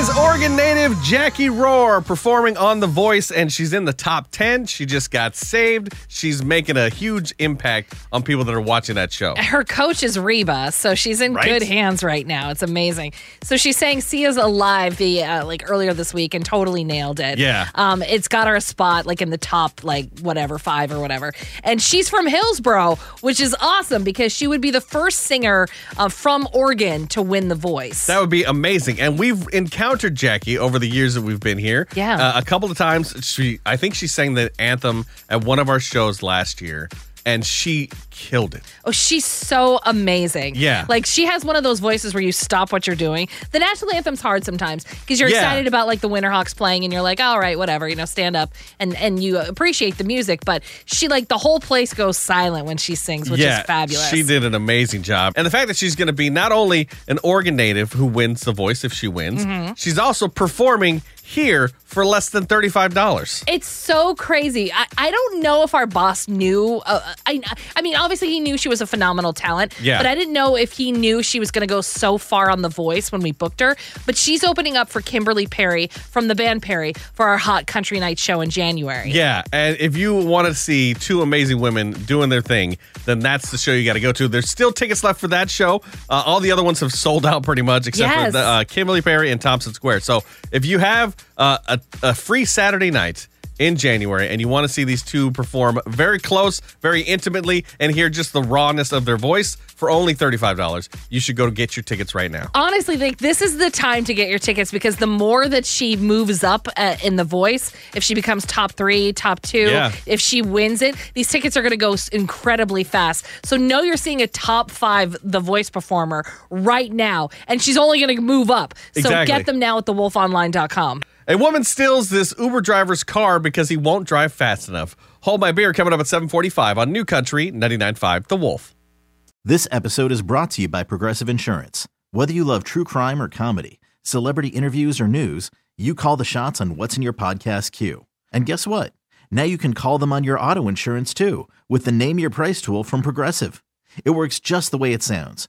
Is Oregon native Jacquie Roar performing on The Voice, and she's in the top 10. She just got saved. She's making a huge impact on people that are watching that show. Her coach is Reba, so she's in Right. good hands right now. It's amazing. So she's saying Sia's alive the uh, like earlier this week and totally nailed it. Yeah. Um, it's got her a spot like in the top like whatever five or whatever, and she's from Hillsboro, which is awesome because she would be the first singer uh, from Oregon to win The Voice. That would be amazing. And we've encountered Jacquie over the years that we've been here. Yeah. Uh, a couple of times. She, I think she sang the anthem at one of our shows last year, and she killed it. Oh, she's so amazing. Yeah. Like she has one of those voices where you stop what you're doing. The national anthem's hard sometimes because you're Yeah. excited about like the Winterhawks playing and you're like, all right, whatever, you know, stand up and and you appreciate the music. But she like the whole place goes silent when she sings, which yeah, is fabulous. She did an amazing job. And the fact that she's going to be not only an Oregon native who wins the voice if she wins, Mm-hmm. she's also performing here for less than $35. It's so crazy. I, I don't know if our boss knew. Uh, I I mean, obviously he knew she was a phenomenal talent. Yeah. But I didn't know if he knew she was going to go so far on The Voice when we booked her. But she's opening up for Kimberly Perry from the band Perry for our Hot Country Night show in January. Yeah, and if you want to see two amazing women doing their thing, then that's the show you got to go to. There's still tickets left for that show. Uh, all the other ones have sold out pretty much, except for the, uh, Kimberly Perry and Thompson Square. So if you have uh, a, a free Saturday night in January and you want to see these two perform very close, very intimately, and hear just the rawness of their voice for only $35, you should go to get your tickets right now. honestly think this is the time to get your tickets because the more that she moves up uh, in the voice, if she becomes top three, top two, Yeah. if she wins it, these tickets are going to go incredibly fast. So know you're seeing a top five The Voice performer right now, and she's only going to move up. So Exactly. get them now at thewolfonline.com. A woman steals this Uber driver's car because he won't drive fast enough. Hold my beer coming up at 745 on New Country 99.5 The Wolf. This episode is brought to you by Progressive Insurance. Whether you love true crime or comedy, celebrity interviews or news, you call the shots on what's in your podcast queue. And guess what? Now you can call them on your auto insurance too with the Name Your Price tool from Progressive. It works just the way it sounds.